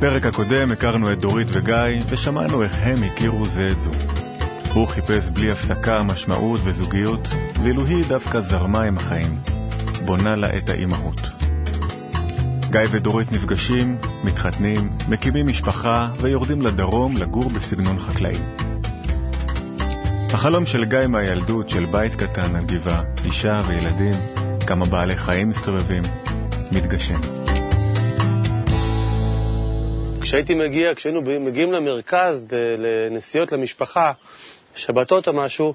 בפרק הקודם הכרנו את דורית וגיא ושמענו איך הם הכירו זה את זו. הוא חיפש בלי הפסקה משמעות וזוגיות, ואילו היא דווקא זרמה עם החיים, בונה לה את האימהות. גיא ודורית נפגשים, מתחתנים, מקימים משפחה ויורדים לדרום לגור בסגנון חקלאי. החלום של גיא מהילדות של בית קטן על גבעה, אישה וילדים, כמה בעלי חיים מסתובבים, מתגשם. כשהייתי מגיע, כשהיינו מגיעים למרכז לנסיעות למשפחה, שבתות או משהו,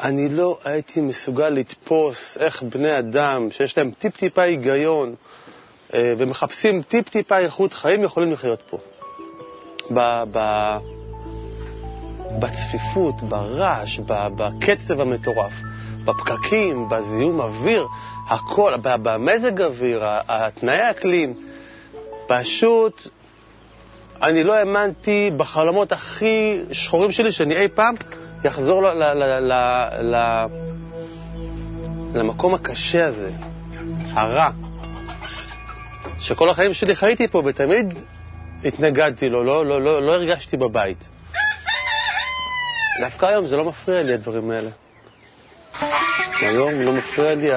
אני לא הייתי מסוגל לתפוס איך בני אדם שיש להם טיפ-טיפה היגיון אה, ומחפשים טיפ-טיפה איכות חיים יכולים לחיות פה. ב- ב- בצפיפות, ברעש, בקצב המטורף, בפקקים, בזיהום אוויר, הכל, במזג אוויר, התנאי האקלים, פשוט אני לא האמנתי בחלומות הכי שחורים שלי שאני אי פעם יחזור ל, ל, ל, ל, למקום הקשה הזה, הרע, שכל החיים שלי חייתי פה ותמיד התנגדתי לו, לא, לא, לא, לא הרגשתי בבית. דווקא היום זה לא מפריע לי, הדברים האלה. היום לא מפריע לי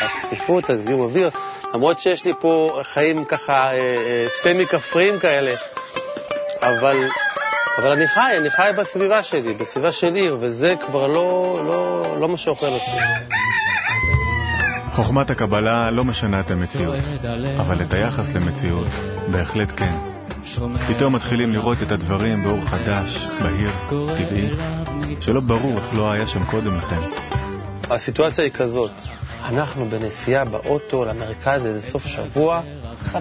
הצפיפות, הזיהום אוויר, למרות שיש לי פה חיים ככה אה, אה, סמי-כפריים כאלה, אבל, אבל אני חי, אני חי בסביבה שלי, בסביבה של עיר, וזה כבר לא, לא, לא מה שאוכל אותי. חוכמת הקבלה לא משנה את המציאות, אבל את היחס למציאות, בהחלט כן. פתאום מתחילים לראות את הדברים באור חדש, בהיר, טבעי, שלא ברור איך לא היה שם קודם לכן. הסיטואציה היא כזאת, אנחנו בנסיעה באוטו למרכז איזה סוף שבוע.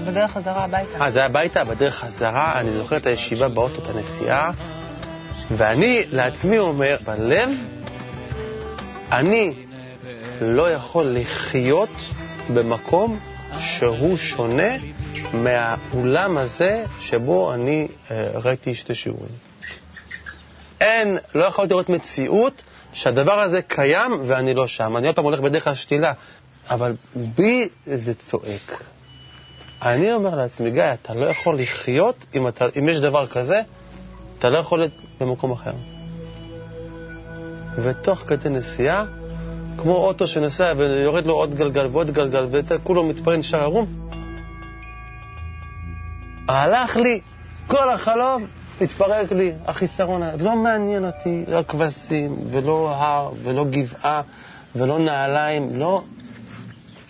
בדרך חזרה הביתה. אה, זה היה הביתה? בדרך חזרה, אני זוכר את הישיבה באוטו, את הנסיעה, ואני לעצמי אומר, בלב, אני לא יכול לחיות במקום שהוא שונה מהאולם הזה שבו אני אה, ראיתי שתי שיעורים. אין, לא יכולתי לראות מציאות שהדבר הזה קיים ואני לא שם. אני עוד פעם הולך בדרך השתילה, אבל בי זה צועק. אני אומר לעצמי, גיא, אתה לא יכול לחיות אם, אתה, אם יש דבר כזה, אתה לא יכול להיות במקום אחר. ותוך כדי נסיעה, כמו אוטו שנוסע ויורד לו עוד גלגל ועוד גלגל, וכולו מתפרע נשאר ערום, הלך לי כל החלום, התפרק לי, החיסרון, לא מעניין אותי, לא כבשים, ולא הר, ולא גבעה, ולא נעליים, לא.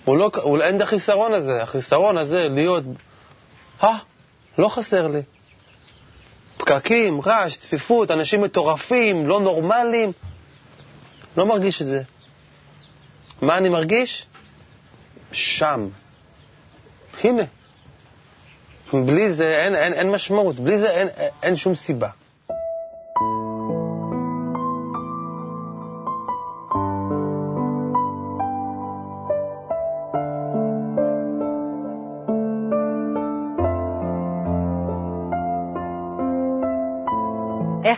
הוא לא, הוא, אין את החיסרון הזה, החיסרון הזה להיות, אה, לא חסר לי. פקקים, רעש, צפיפות, אנשים מטורפים, לא נורמליים, לא מרגיש את זה. מה אני מרגיש? שם. הנה. בלי זה אין, אין, אין משמעות, בלי זה אין, אין שום סיבה.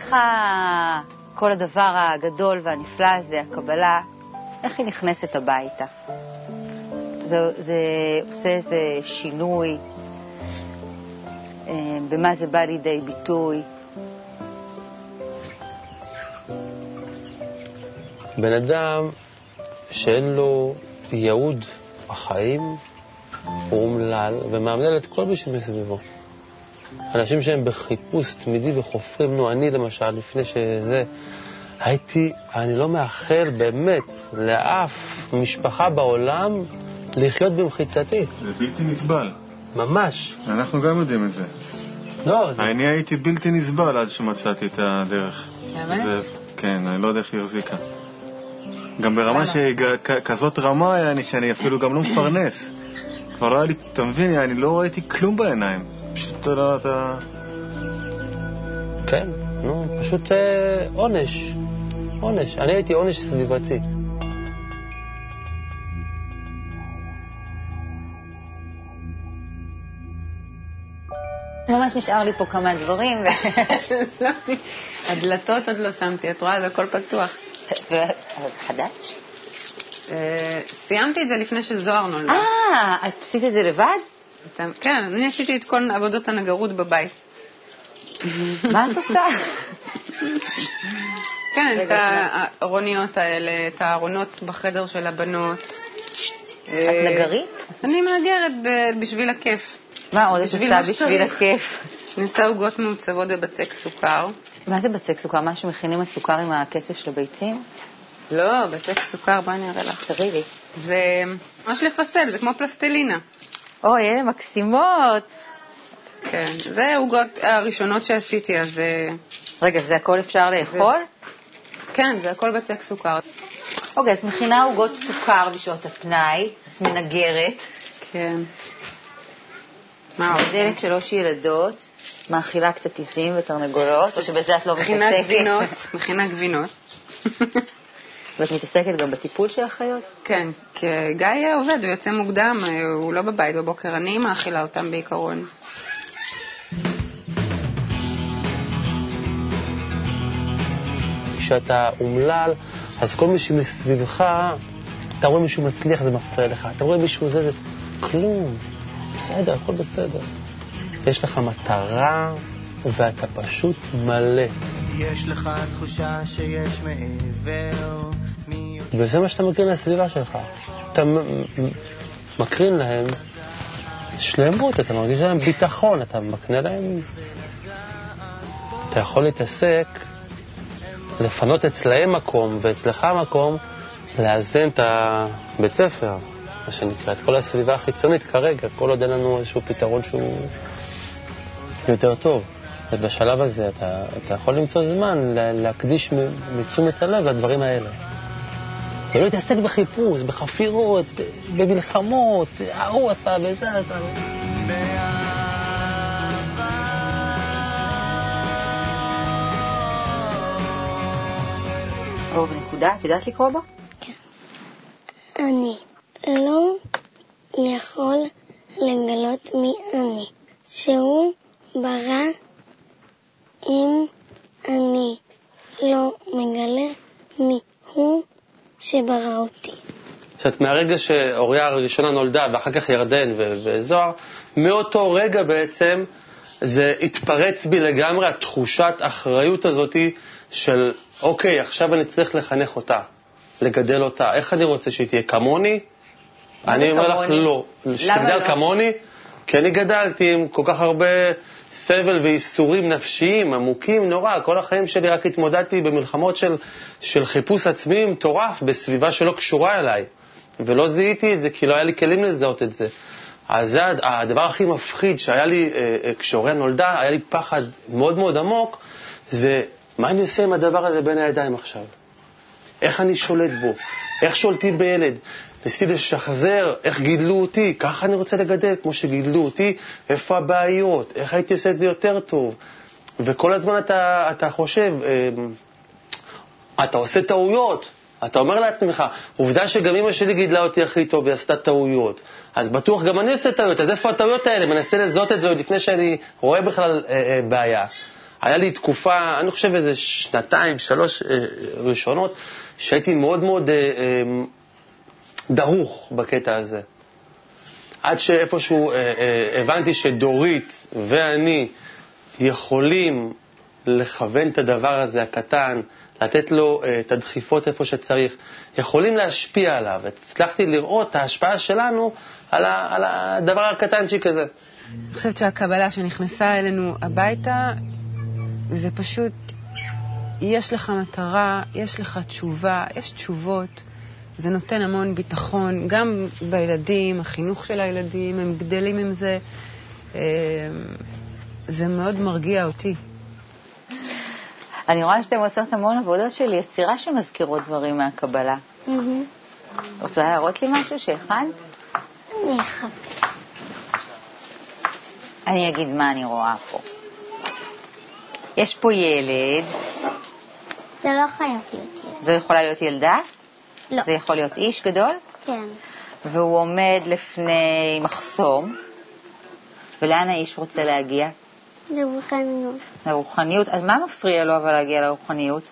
איך כל הדבר הגדול והנפלא הזה, הקבלה, איך היא נכנסת הביתה? זה, זה עושה איזה שינוי, אה, במה זה בא לידי ביטוי. בן אדם שאין לו ייעוד החיים, הוא אומלל ומאמלל את כל מי שמסביבו. אנשים שהם בחיפוש תמידי וחופרים, נו, אני למשל, לפני שזה, הייתי, אני לא מאחל באמת לאף משפחה בעולם לחיות במחיצתי. זה בלתי נסבל. ממש. אנחנו גם יודעים את זה. לא, זה... אני הייתי בלתי נסבל עד שמצאתי את הדרך. באמת? זה, כן, אני לא יודע איך היא החזיקה. גם ברמה שהיא ג- כזאת רמה היה אני שאני אפילו גם לא מפרנס. כבר לא היה לי, אתה מבין, אני לא ראיתי כלום בעיניים. פשוט אתה לא, אתה... כן, נו, פשוט אה, עונש. עונש. אני הייתי עונש סביבתי. ממש נשאר לי פה כמה דברים. הדלתות עוד לא שמתי, את רואה? זה הכל פתוח. חדש? אה, סיימתי את זה לפני שזוהר נולד. אה, את עשית את זה לבד? סתם- כן, אני עשיתי את כל עבודות הנגרות בבית. מה את עושה? כן, את הארוניות האלה, את הארונות בחדר של הבנות. את נגרית? אני מנגרת ב- בשביל הכיף. מה עוד את עושה בשביל. הכיף? אני עושה עוגות מעוצבות בבצק סוכר. מה זה בצק סוכר? מה שמכינים הסוכר עם הקצף של הביצים? לא, בצק סוכר, בואי אני אראה לך. תראי לי. זה ממש לפסל, זה כמו פלסטלינה. אוי, אלה מקסימות. כן, זה העוגות הראשונות שעשיתי, אז אה, רגע, זה הכל אפשר לאכול? כן, זה הכל בצק סוכר. אוקיי, אז מכינה עוגות סוכר בשעות הפנאי, את מנגרת, כן. מה עוד? מגדלת שלוש ילדות, מאכילה קצת עיזים ותרנגולות, או שבזה את לא מכינה מתעסקת? גבינות, מכינה גבינות. ואת מתעסקת גם בטיפול של החיות? כן, כי גיא עובד, הוא יוצא מוקדם, הוא לא בבית בבוקר, אני מאכילה אותם בעיקרון. כשאתה אומלל, אז כל מי שמסביבך, אתה רואה מישהו מצליח, זה מפריע לך. אתה רואה מישהו זה, זה... כלום. בסדר, הכל בסדר. יש לך מטרה, ואתה פשוט מלא. יש לך תחושה שיש מעבר וזה מה שאתה מקרין לסביבה שלך. אתה מקרין להם שלמות, אתה מרגיש להם ביטחון, אתה מקנה להם... אתה יכול להתעסק, לפנות אצלהם מקום ואצלך מקום, לאזן את הבית ספר, מה שנקרא, את כל הסביבה החיצונית כרגע, כל עוד אין לנו איזשהו פתרון שהוא יותר טוב. ובשלב הזה אתה, אתה יכול למצוא זמן לה- להקדיש מתשומת הלב לדברים האלה. ולא להתעסק בחיפוש, בחפירות, במלחמות, ההוא עשה וזה עשה. או בנקודה, את יודעת לקרוא בו? אני לא יכול לגלות מי אני, שהוא ברא אם אני לא מגלה מי הוא שברא אותי. זאת אומרת, מהרגע שאוריה הראשונה נולדה, ואחר כך ירדן ו- וזוהר, מאותו רגע בעצם זה התפרץ בי לגמרי התחושת אחריות הזאתי של, אוקיי, עכשיו אני צריך לחנך אותה, לגדל אותה. איך אני רוצה שהיא תהיה כמוני? אני אומר לך? לא. למה שתגדל לא? כמוני, כי אני גדלתי עם כל כך הרבה סבל וייסורים נפשיים עמוקים נורא. כל החיים שלי רק התמודדתי במלחמות של, של חיפוש עצמי מטורף, בסביבה שלא קשורה אליי. ולא זיהיתי את זה, כי לא היה לי כלים לזהות את זה. אז זה הד- הדבר הכי מפחיד שהיה לי אה, אה, כשהוריה נולדה, היה לי פחד מאוד מאוד עמוק, זה מה אני עושה עם הדבר הזה בין הידיים עכשיו? איך אני שולט בו? איך שולטים בילד? ניסיתי לשחזר איך גידלו אותי, ככה אני רוצה לגדל כמו שגידלו אותי, איפה הבעיות, איך הייתי עושה את זה יותר טוב. וכל הזמן אתה, אתה חושב, אה, אתה עושה טעויות. אתה אומר לעצמך, עובדה שגם אמא שלי גידלה אותי הכי טוב והיא עשתה טעויות. אז בטוח גם אני עושה טעויות, אז איפה הטעויות האלה? מנסה לזהות את זה עוד לפני שאני רואה בכלל אה, אה, בעיה. היה לי תקופה, אני חושב איזה שנתיים, שלוש אה, ראשונות, שהייתי מאוד מאוד אה, אה, דרוך בקטע הזה. עד שאיפשהו אה, אה, הבנתי שדורית ואני יכולים לכוון את הדבר הזה הקטן, לתת לו אה, את הדחיפות איפה שצריך, יכולים להשפיע עליו. הצלחתי לראות את ההשפעה שלנו על, ה, על הדבר הקטנצ'יק הזה. אני חושבת שהקבלה שנכנסה אלינו הביתה, זה פשוט, יש לך מטרה, יש לך תשובה, יש תשובות. זה נותן המון ביטחון, גם בילדים, החינוך של הילדים, הם גדלים עם זה. אה, זה מאוד מרגיע אותי. אני רואה שאתם עושות המון עבודות של יצירה שמזכירות דברים מהקבלה. רוצה להראות לי משהו שהכנת? אני אחפש. אני אגיד מה אני רואה פה. יש פה ילד, זה לא חייב להיות ילד. זו יכולה להיות ילדה, לא. זה יכול להיות איש גדול, כן. והוא עומד לפני מחסום, ולאן האיש רוצה להגיע? זה רוחניות. לרוחניות. אז מה מפריע לו אבל להגיע לרוחניות?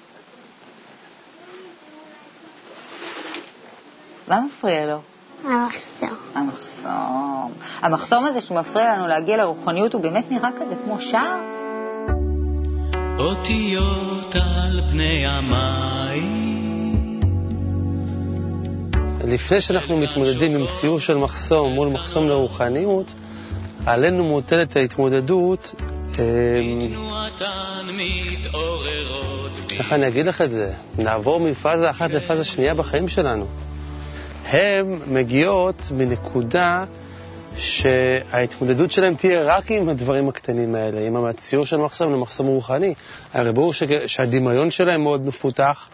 מה מפריע לו? המחסום. המחסום. המחסום הזה שמפריע לנו להגיע לרוחניות הוא באמת נראה כזה כמו שער? אותיות על פני המים. לפני שאנחנו מתמודדים עם ציור של מחסום מול מחסום לרוחניות, עלינו מוטלת ההתמודדות, בי. איך אני אגיד לך את זה? נעבור מפאזה אחת לפאזה שנייה בחיים שלנו. הן מגיעות מנקודה שההתמודדות שלהם תהיה רק עם הדברים הקטנים האלה, עם הציור של מחסום למחסום רוחני. הרי ברור ש... שהדמיון שלהם מאוד מפותח,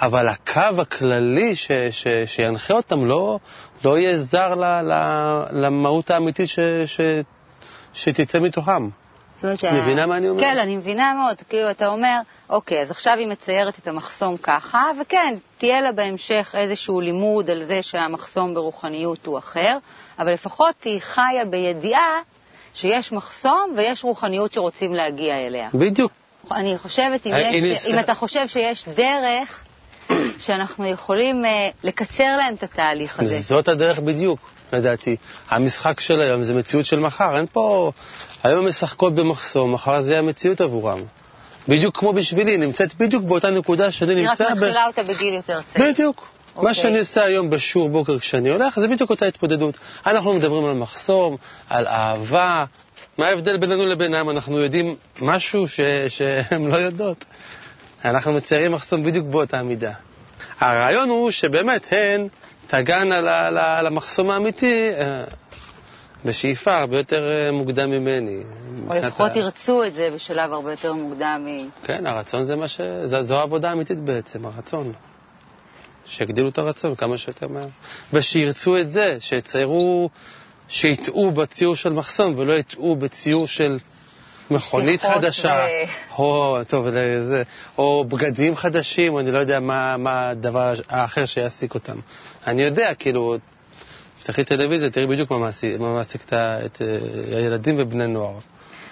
אבל הקו הכללי ש... ש... שינחה אותם לא, לא יהיה זר ל... ל... למהות האמיתית ש... ש... שתצא מתוכם. זאת אומרת מבינה מה אני אומר? כן, אני מבינה מאוד. כאילו, אתה אומר, אוקיי, אז עכשיו היא מציירת את המחסום ככה, וכן, תהיה לה בהמשך איזשהו לימוד על זה שהמחסום ברוחניות הוא אחר, אבל לפחות היא חיה בידיעה שיש מחסום ויש רוחניות שרוצים להגיע אליה. בדיוק. אני חושבת, אם, אה, יש, אם אתה חושב שיש דרך שאנחנו יכולים אה, לקצר להם את התהליך הזה. זאת הדרך בדיוק, לדעתי. המשחק של היום זה מציאות של מחר, אין פה... היום הן משחקות במחסום, מחר זה יהיה המציאות עבורם. בדיוק כמו בשבילי, נמצאת בדיוק באותה נקודה שאני אני רק נמצא... מתחילה אותה בגיל יותר צעיר. בדיוק. אוקיי. מה שאני עושה היום בשיעור בוקר כשאני הולך, זה בדיוק אותה התמודדות. אנחנו מדברים על מחסום, על אהבה. מה ההבדל בינינו לבינם? אנחנו יודעים משהו ש... שהן לא יודעות. אנחנו מציירים מחסום בדיוק באותה מידה. הרעיון הוא שבאמת הן תגענה למחסום האמיתי אה, בשאיפה הרבה יותר אה, מוקדם ממני. או לפחות ה- ירצו את זה בשלב הרבה יותר מוקדם מ... כן, הרצון זה מה ש... זו, זו העבודה האמיתית בעצם, הרצון. שיגדילו את הרצון כמה שיותר מהר. ושירצו את זה, שיציירו, שיטעו בציור של מחסום ולא יטעו בציור של מכונית חדשה, ו- או, טוב, זה, או בגדים חדשים, או אני לא יודע מה, מה הדבר האחר שיעסיק אותם. אני יודע, כאילו, תפתחי טלוויזיה, תראי בדיוק מה מעסיק, מה מעסיק את, את אה, הילדים ובני נוער.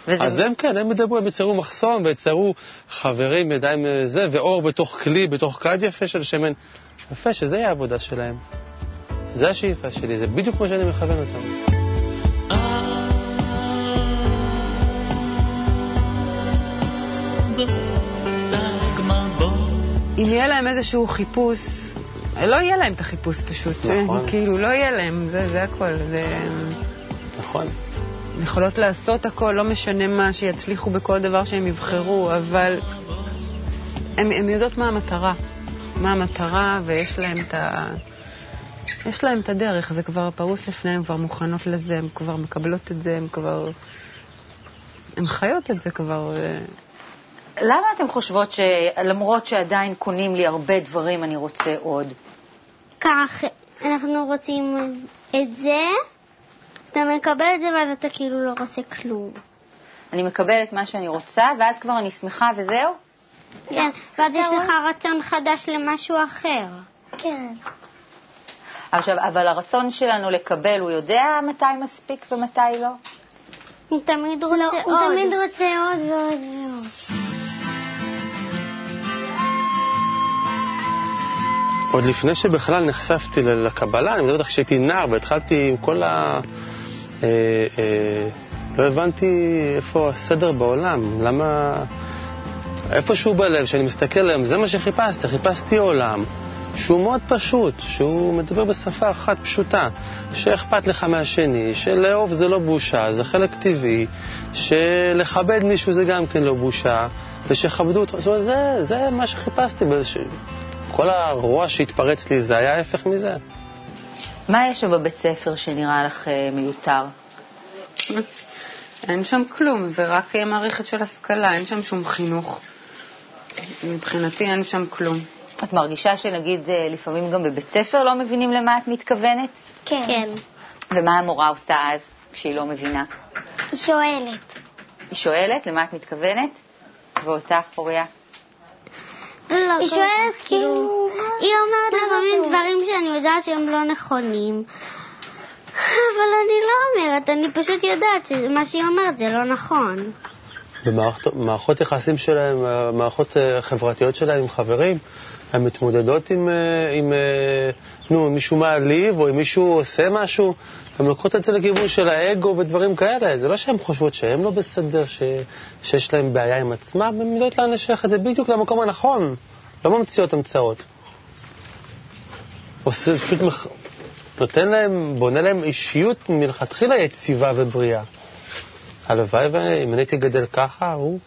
וזה אז הם כן, הם ידברו, הם יצרו מחסום ויצרו חברים, ידיים אה, זה, ואור בתוך כלי, בתוך כד יפה של שמן. יפה, שזה יהיה העבודה שלהם. זה השאיפה שלי, זה בדיוק מה שאני מכוון אותם. אם יהיה להם איזשהו חיפוש, לא יהיה להם את החיפוש פשוט. נכון. כאילו, לא יהיה להם, זה, זה הכל. זה... נכון. יכולות לעשות הכל, לא משנה מה, שיצליחו בכל דבר שהם יבחרו, אבל הן יודעות מה המטרה. מה המטרה, ויש להם את ה... יש להם את הדרך, זה כבר פרוס לפניהם, הן כבר מוכנות לזה, הן כבר מקבלות את זה, הן כבר... הן חיות את זה כבר. למה אתן חושבות שלמרות שעדיין קונים לי הרבה דברים, אני רוצה עוד? כך, אנחנו רוצים את זה, אתה מקבל את זה ואז אתה כאילו לא רוצה כלום. אני מקבלת מה שאני רוצה, ואז כבר אני שמחה וזהו? כן, ואז יש לך רצון חדש למשהו אחר. כן. עכשיו, אבל הרצון שלנו לקבל, הוא יודע מתי מספיק ומתי לא? הוא תמיד רוצה עוד. הוא תמיד רוצה עוד ועוד ועוד. עוד לפני שבכלל נחשפתי לקבלה, אני מדבר איתך כשהייתי נער והתחלתי עם כל ה... אה, אה, לא הבנתי איפה הסדר בעולם, למה... איפשהו בלב, כשאני מסתכל היום, זה מה שחיפשתי, חיפשתי עולם שהוא מאוד פשוט, שהוא מדבר בשפה אחת פשוטה, שאכפת לך מהשני, שלאהוב זה לא בושה, זה חלק טבעי, שלכבד מישהו זה גם כן לא בושה, ושיכבדו אותו, זאת אומרת, זה, זה מה שחיפשתי. בש... כל הרוע שהתפרץ לי, זה היה ההפך מזה. מה יש שם בבית ספר שנראה לך אה, מיותר? אין שם כלום, זה רק אה, מערכת של השכלה, אין שם שום חינוך. מבחינתי אין שם כלום. את מרגישה שנגיד אה, לפעמים גם בבית ספר לא מבינים למה את מתכוונת? כן. כן. ומה המורה עושה אז כשהיא לא מבינה? היא שואלת. היא שואלת למה את מתכוונת? ואותך, אוריה? היא שואלת כאילו, היא אומרת לפעמים דברים שאני יודעת שהם לא נכונים, אבל אני לא אומרת, אני פשוט יודעת שמה שהיא אומרת זה לא נכון. במערכות יחסים שלהם, מערכות אה, חברתיות שלהם עם חברים, הן מתמודדות עם, אה, עם אה, נו, מישהו מעליב או אם מישהו עושה משהו, הן לוקחות את זה לכיוון של האגו ודברים כאלה. זה לא שהן חושבות שהן לא בסדר, ש, שיש להן בעיה עם עצמם, הן יודעות להנשך את זה בדיוק למקום הנכון, לא ממציאות המצאות. עושה, פשוט מח... נותן להם, בונה להם אישיות מלכתחילה יציבה ובריאה. הלוואי ואם אני הייתי גדל ככה, הוא...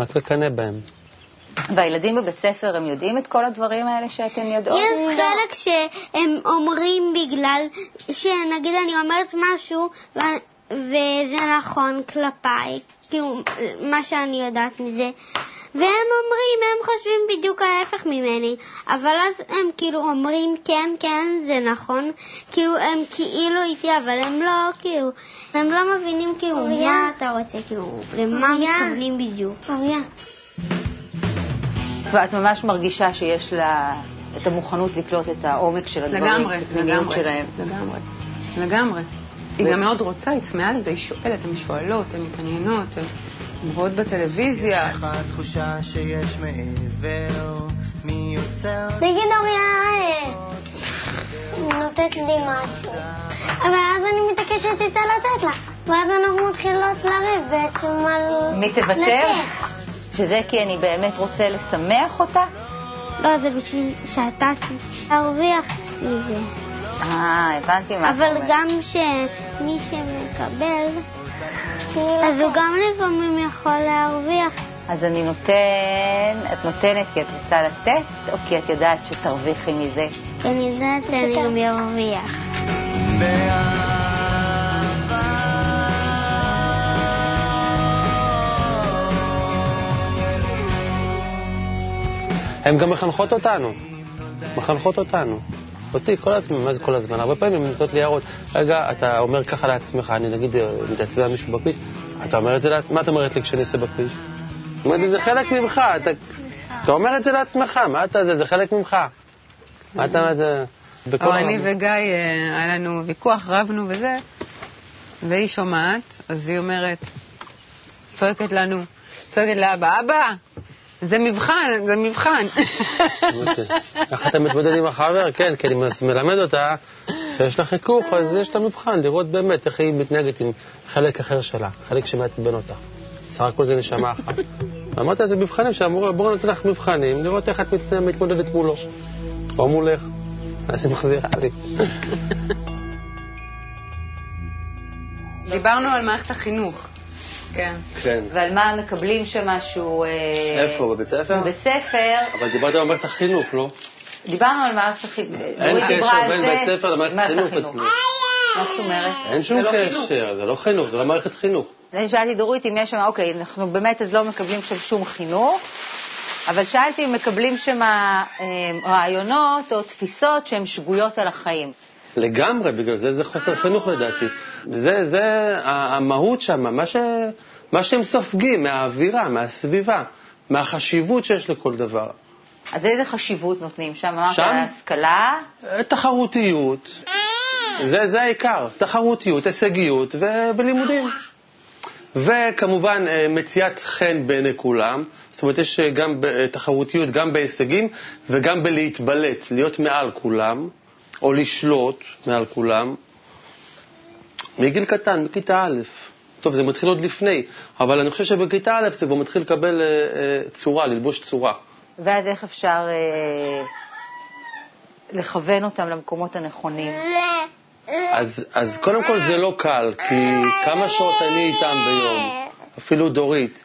רק לקנא בהם. והילדים בבית ספר, הם יודעים את כל הדברים האלה שאתם יודעות? יש חלק שהם אומרים בגלל שנגיד אני אומרת משהו וזה נכון כלפיי, כאילו, מה שאני יודעת מזה. והם אומרים, הם חושבים בדיוק ההפך ממני, אבל אז הם כאילו אומרים, כן, כן, זה נכון, כאילו, הם כאילו איתי, אבל הם לא, כאילו, הם לא מבינים כאילו אוריה. מה אתה רוצה, כאילו, למה אוריה. מתכוונים בדיוק. אוריה, ואת ממש מרגישה שיש לה את המוכנות לקלוט את העומק של הדברים, לגמרי, את הפנימיות לגמרי, שלהם. לגמרי, לגמרי. היא גם מאוד רוצה, היא צמאה לזה, היא שואלת, הן שואלות, הן מתעניינות, הן רואות בטלוויזיה. התחושה שיש מעבר, מי יוצר נגיד אוריה אה, נותנת לי משהו, אבל אז אני מתעקשת איתה לתת לה, ואז אנחנו מתחילות לריב בעצם על... מי תוותר? שזה כי אני באמת רוצה לשמח אותה? לא, זה בשביל שאתה תרוויח מזה. אה, הבנתי מה את אבל. גם שמי שמקבל, אז הוא גם לפעמים יכול להרוויח. אז אני נותן, את נותנת כי את רוצה לתת, או כי את יודעת שתרוויחי מזה? כי אני יודעת שאני גם ארוויח. הן גם מחנכות אותנו, מחנכות אותנו. אותי כל הזמן, מה זה כל הזמן? הרבה פעמים הן נותנות לי הערות. רגע, אתה אומר ככה לעצמך, אני נגיד אה, מתעצבן על מישהו בכביש, אתה אומר את זה לעצמך, מה את אומרת לי כשאני אעשה בכביש? זאת אומרת, זה חלק ממך, אתה, אתה אומר את זה לעצמך, מה אתה זה, זה חלק ממך. מה אתה, זה... או אני הרמות. וגיא, אה, היה לנו ויכוח, רבנו וזה, והיא שומעת, אז היא אומרת, צועקת לנו, צועקת לאבא, אבא, זה מבחן, זה מבחן. אוקיי. איך אתה מתמודד עם החבר? כן, כי אני מס- מלמד אותה שיש לה חיכוך, אז יש את המבחן, לראות באמת איך היא מתנהגת עם חלק אחר שלה, חלק שמעצבן אותה. סך הכל זה נשמה אחת. אמרת, זה מבחנים שאמרו, בואו ניתן לך מבחנים, לראות איך את מת- מתמודדת מולו, או מולך. אז היא מחזירה לי. דיברנו על מערכת החינוך. כן. כן. ועל מה מקבלים שם משהו... אה, איפה, בבית ספר? בבית ספר. אבל דיברת על מערכת החינוך, לא? דיברנו על מערכת החינוך. אין קשר בין. בית ספר למערכת החינוך אצלי. מה זאת אומרת? אין שום לא. קשר, זה לא חינוך, זה לא מערכת חינוך. אני שאלתי דורית אם יש שם, אוקיי, אנחנו באמת אז לא מקבלים שם שום חינוך, אבל שאלתי אם מקבלים שם אה, רעיונות או תפיסות שהן שגויות על החיים. לגמרי, בגלל זה זה חוסר חינוך לדעתי. זה, זה המהות שם, מה, ש, מה שהם סופגים מהאווירה, מהסביבה, מהחשיבות שיש לכל דבר. אז איזה חשיבות נותנים שם? אמרת שם? על ההשכלה, אה, תחרותיות, זה, זה העיקר, תחרותיות, הישגיות ו- ולימודים. וכמובן אה, מציאת חן בעיני כולם, זאת אומרת יש אה, גם תחרותיות גם בהישגים וגם בלהתבלט, להיות מעל כולם, או לשלוט מעל כולם, מגיל קטן, מכיתה א'. טוב, זה מתחיל עוד לפני, אבל אני חושב שבכיתה א' זה כבר מתחיל לקבל אה, אה, צורה, ללבוש צורה. ואז איך אפשר אה, לכוון אותם למקומות הנכונים? אז, אז קודם כל זה לא קל, כי כמה שעות אני איתם ביום, אפילו דורית,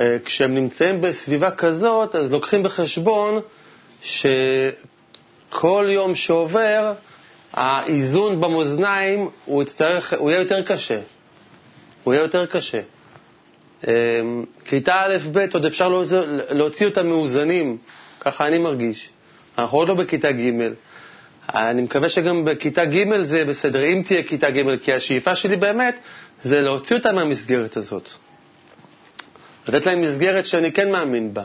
אה, כשהם נמצאים בסביבה כזאת, אז לוקחים בחשבון שכל יום שעובר, האיזון במאזניים, הוא יצטרך, הוא יהיה יותר קשה. הוא יהיה יותר קשה. אה, כיתה א'-ב' עוד אפשר להוציא, להוציא אותם מאוזנים, ככה אני מרגיש. אנחנו עוד לא בכיתה ג'. אני מקווה שגם בכיתה ג' זה בסדר, אם תהיה כיתה ג', כי השאיפה שלי באמת זה להוציא אותם מהמסגרת הזאת. לתת להם מסגרת שאני כן מאמין בה,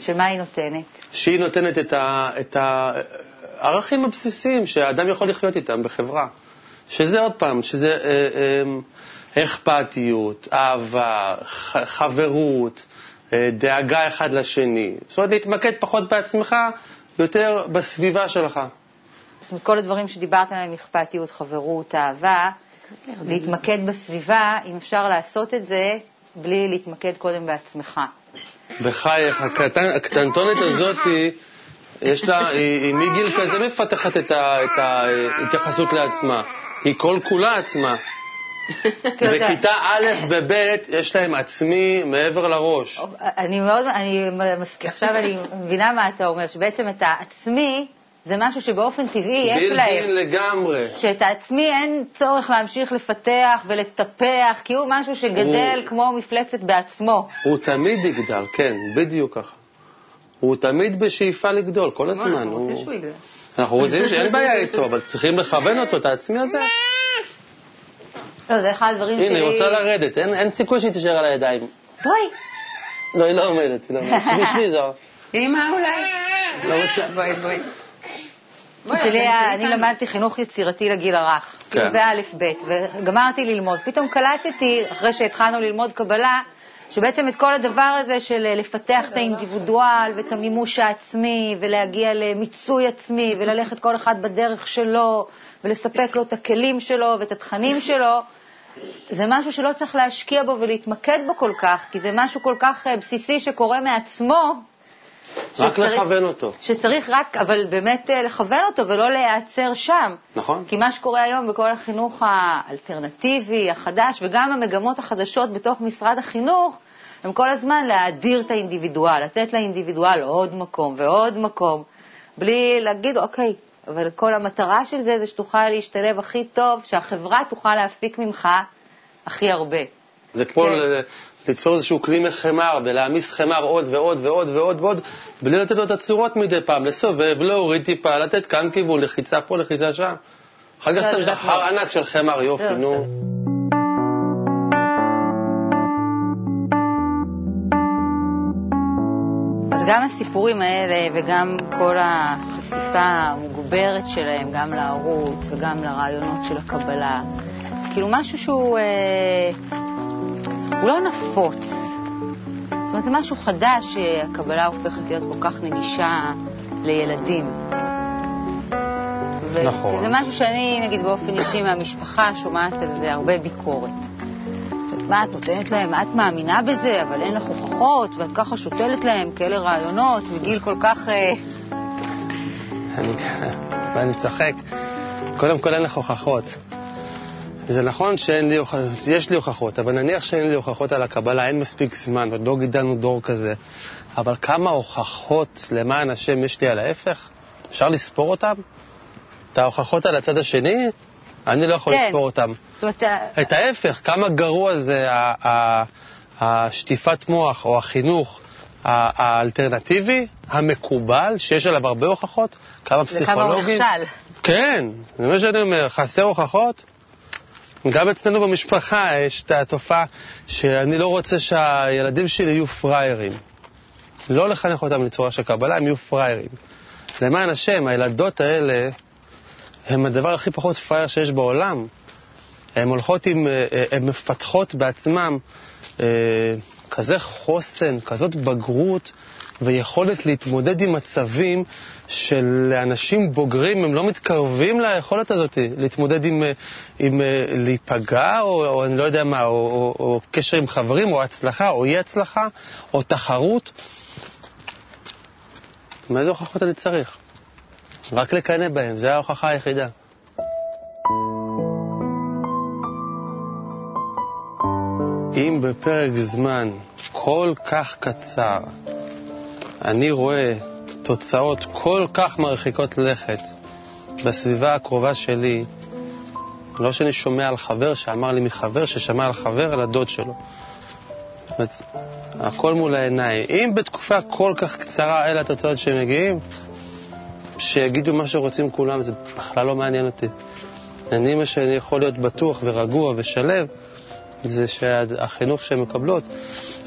שמה היא נותנת? שהיא נותנת את, ה, את הערכים הבסיסיים שהאדם יכול לחיות איתם בחברה. שזה עוד פעם, שזה אה, אה, אכפתיות, אהבה, ח- חברות, אה, דאגה אחד לשני. זאת אומרת, להתמקד פחות בעצמך, יותר בסביבה שלך. זאת אומרת, כל הדברים שדיברת עליהם, אכפתיות, חברות, אהבה, להתמקד בסביבה, אם אפשר לעשות את זה בלי להתמקד קודם בעצמך. בחייך, הקטנטונת הזאת, יש לה, היא, מגיל כזה מפתחת את ההתייחסות לעצמה. היא כל כולה עצמה. אתה- בכיתה א' וב' יש להם עצמי מעבר לראש. אני מאוד, אני מסכים, עכשיו אני מבינה מה אתה אומר, שבעצם את העצמי זה משהו שבאופן טבעי יש בילדין להם. לגמרי. שאת העצמי אין צורך להמשיך לפתח ולטפח, כי הוא משהו שגדל הוא- כמו מפלצת בעצמו. הוא תמיד יגדל, כן, בדיוק ככה. הוא תמיד בשאיפה לגדול, כל הזמן. אנחנו רוצים הוא- שהוא יגדל. אנחנו רוצים שאין בעיה איתו, אבל צריכים לכוון אותו, את העצמי הזה. לא, זה אחד הדברים הנה, שלי... היא רוצה לרדת, אין סיכוי שהיא תישאר על הידיים. בואי. לא, היא לא עומדת, היא לא עומדת. שבי, שבי, זוהר. אמא אולי? לא רוצה. בואי, בואי. שלי. אני למדתי חינוך יצירתי לגיל הרך, כן. כאילו באלף בית, וגמרתי ללמוד. פתאום קלטתי, אחרי שהתחלנו ללמוד קבלה, שבעצם את כל הדבר הזה של אה, לפתח את האינדיבידואל ואת המימוש העצמי, ולהגיע למיצוי עצמי, וללכת כל אחד בדרך שלו, ולספק לו את הכלים שלו ואת התכנים שלו, זה משהו שלא צריך להשקיע בו ולהתמקד בו כל כך, כי זה משהו כל כך אה, בסיסי שקורה מעצמו, רק שצריך- לכוון אותו. שצריך רק, אבל באמת אה, לכוון אותו ולא להיעצר שם. נכון. כי מה שקורה היום בכל החינוך האלטרנטיבי, החדש, וגם המגמות החדשות בתוך משרד החינוך, הם כל הזמן להאדיר את האינדיבידואל, לתת לאינדיבידואל עוד מקום ועוד מקום, בלי להגיד, אוקיי, אבל כל המטרה של זה זה שתוכל להשתלב הכי טוב, שהחברה תוכל להפיק ממך הכי הרבה. זה כמו כן. ליצור איזשהו כלי מחמר ולהעמיס חמר עוד ועוד ועוד ועוד ועוד, בלי לתת לו את הצורות מדי פעם, לסובב, להוריד טיפה, לתת כאן כיוון, לחיצה פה, לחיצה שם. אחר כך סתם יש לך. הר ענק של חמר, יופי, לא, נו. אז גם הסיפורים האלה וגם כל החשיפה המוגברת שלהם, גם לערוץ וגם לרעיונות של הקבלה, זה כאילו משהו שהוא אה, הוא לא נפוץ. זאת אומרת, זה משהו חדש שהקבלה הופכת להיות כל כך נגישה לילדים. ו- נכון. וזה משהו שאני, נגיד, באופן אישי מהמשפחה שומעת על זה הרבה ביקורת. מה את נותנת להם, את מאמינה בזה, אבל אין לך הוכחות, ואת ככה שותלת להם כאלה רעיונות מגיל כל כך... אה, אני- צוחק. קודם כל אין לך הוכחות. זה נכון שאין לי הוכחות, יש לי הוכחות, אבל נניח שאין לי הוכחות על הקבלה, אין מספיק זמן, עוד לא גידלנו דור כזה. אבל כמה הוכחות למען השם יש לי על ההפך? אפשר לספור אותם? את ההוכחות על הצד השני? אני לא יכול כן. לספור אותם. זאת אה, את ההפך, כמה גרוע זה השטיפת מוח או החינוך האלטרנטיבי, המקובל, שיש עליו הרבה הוכחות, כמה זה כמה הוא פסיכולוגים. נכשל. כן, זה מה שאני אומר, חסר הוכחות. גם אצלנו במשפחה יש את התופעה שאני לא רוצה שהילדים שלי יהיו פראיירים. לא לחנך אותם לצורה של קבלה, הם יהיו פראיירים. למען השם, הילדות האלה הם הדבר הכי פחות פראייר שיש בעולם. הן הולכות עם, אה, אה, הן מפתחות בעצמן אה, כזה חוסן, כזאת בגרות ויכולת להתמודד עם מצבים שלאנשים בוגרים הם לא מתקרבים ליכולת הזאת, להתמודד עם, אה, עם אה, להיפגע, או, או אני לא יודע מה, או, או, או קשר עם חברים, או הצלחה, או אי הצלחה, או תחרות. מאיזה הוכחות אני צריך? רק לקנא בהם, זו ההוכחה היחידה. אם בפרק זמן כל כך קצר אני רואה תוצאות כל כך מרחיקות לכת בסביבה הקרובה שלי, לא שאני שומע על חבר שאמר לי מחבר ששמע על חבר על הדוד שלו. זאת אומרת, הכל מול העיניים. אם בתקופה כל כך קצרה אלה התוצאות שהם מגיעים, שיגידו מה שרוצים כולם, זה בכלל לא מעניין אותי. אני, מה שאני יכול להיות בטוח ורגוע ושלב, זה שהחינוך שהן מקבלות,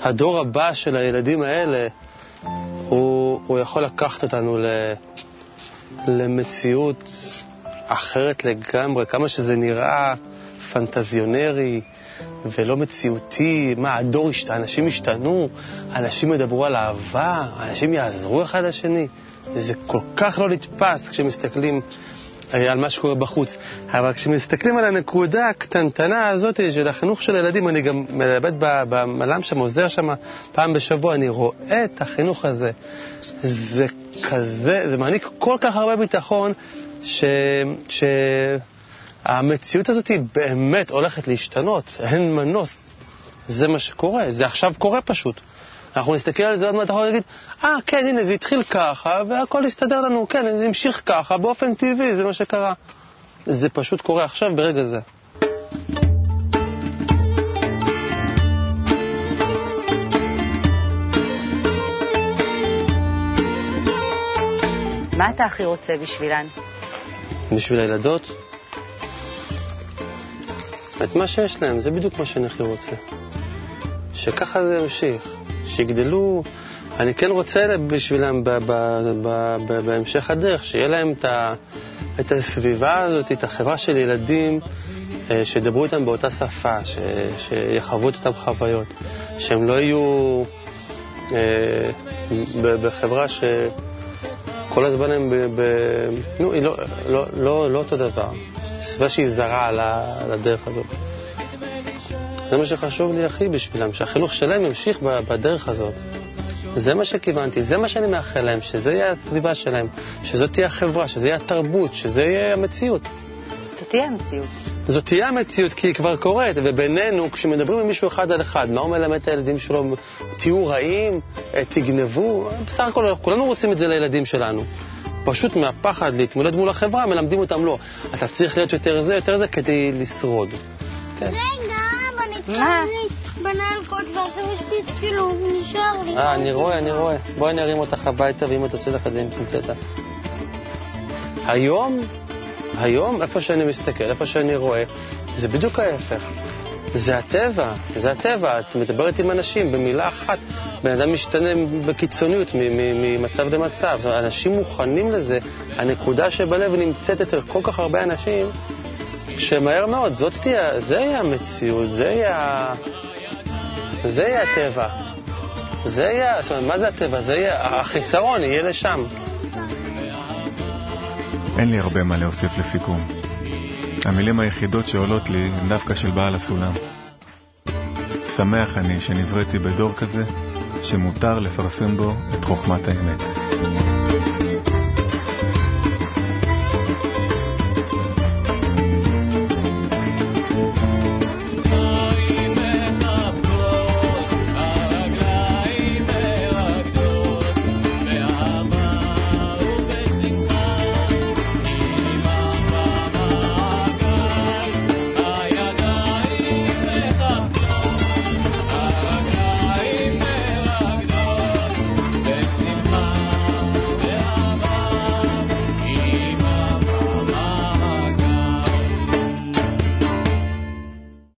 הדור הבא של הילדים האלה, הוא, הוא יכול לקחת אותנו ל, למציאות אחרת לגמרי, כמה שזה נראה פנטזיונרי, ולא מציאותי. מה, הדור השתנה, אנשים השתנו, אנשים ידברו על אהבה, אנשים יעזרו אחד לשני. זה כל כך לא נתפס כשמסתכלים על מה שקורה בחוץ. אבל כשמסתכלים על הנקודה הקטנטנה הזאת של החינוך של הילדים, אני גם מלמד במל"ם שם, עוזר שם פעם בשבוע, אני רואה את החינוך הזה. זה כזה, זה מעניק כל כך הרבה ביטחון, ש... ש... המציאות הזאת היא באמת הולכת להשתנות, אין מנוס. זה מה שקורה, זה עכשיו קורה פשוט. אנחנו נסתכל על זה עוד מעט, אנחנו נגיד, אה, כן, הנה, זה התחיל ככה, והכל הסתדר לנו, כן, זה המשיך ככה, באופן טבעי, זה מה שקרה. זה פשוט קורה עכשיו, ברגע זה. מה אתה הכי רוצה בשבילן? בשביל הילדות? את מה שיש להם, זה בדיוק מה שאני הכי רוצה. שככה זה ימשיך, שיגדלו, אני כן רוצה בשבילם ב- ב- ב- ב- בהמשך הדרך, שיהיה להם את, ה- את הסביבה הזאת, את החברה של ילדים, אה, שידברו איתם באותה שפה, ש- שיחוו את אותן חוויות, שהם לא יהיו אה, בחברה ש... כל הזמן הם ב... ב נו, היא לא, לא, לא, לא אותו דבר. סביבה שהיא זרה על הדרך הזאת. זה מה שחשוב לי הכי בשבילם, שהחינוך שלהם ימשיך בדרך הזאת. זה מה שכיוונתי, זה מה שאני מאחל להם, שזה יהיה הסביבה שלהם, שזאת תהיה החברה, שזה יהיה התרבות, שזה יהיה המציאות. זאת תהיה המציאות. זאת תהיה המציאות כי היא כבר קורית, ובינינו, כשמדברים עם מישהו אחד על אחד, מה הוא מלמד את הילדים שלו? תהיו רעים, אה, תגנבו, בסך הכל כולנו רוצים את זה לילדים שלנו. פשוט מהפחד להתמודד מול החברה, מלמדים אותם לא. אתה צריך להיות יותר זה, יותר זה, כדי לשרוד. כן. רגע, מה? ועכשיו יש לי צילום, נשאר לי. אה, אני רואה, אני רואה. בואי אני ארים אותך הביתה, ואמא תוציא לך את זה עם פינצטה. היום, היום, איפה שאני מסתכל, איפה שאני רואה, זה בדיוק ההפך. זה הטבע, זה הטבע. את מדברת עם אנשים במילה אחת, בן אדם משתנה בקיצוניות ממצב למצב. אנשים מוכנים לזה. הנקודה שבלב נמצאת אצל כל כך הרבה אנשים, שמהר מאוד, זאת תהיה, זה יהיה המציאות, זה יהיה, זה יהיה הטבע. זה יהיה, זאת אומרת, מה זה הטבע? זה יהיה, החיסרון יהיה לשם. אין לי הרבה מה להוסיף לסיכום. המילים היחידות שעולות לי הן דווקא של בעל הסולם. שמח אני שנבראתי בדור כזה, שמותר לפרסם בו את חוכמת האמת.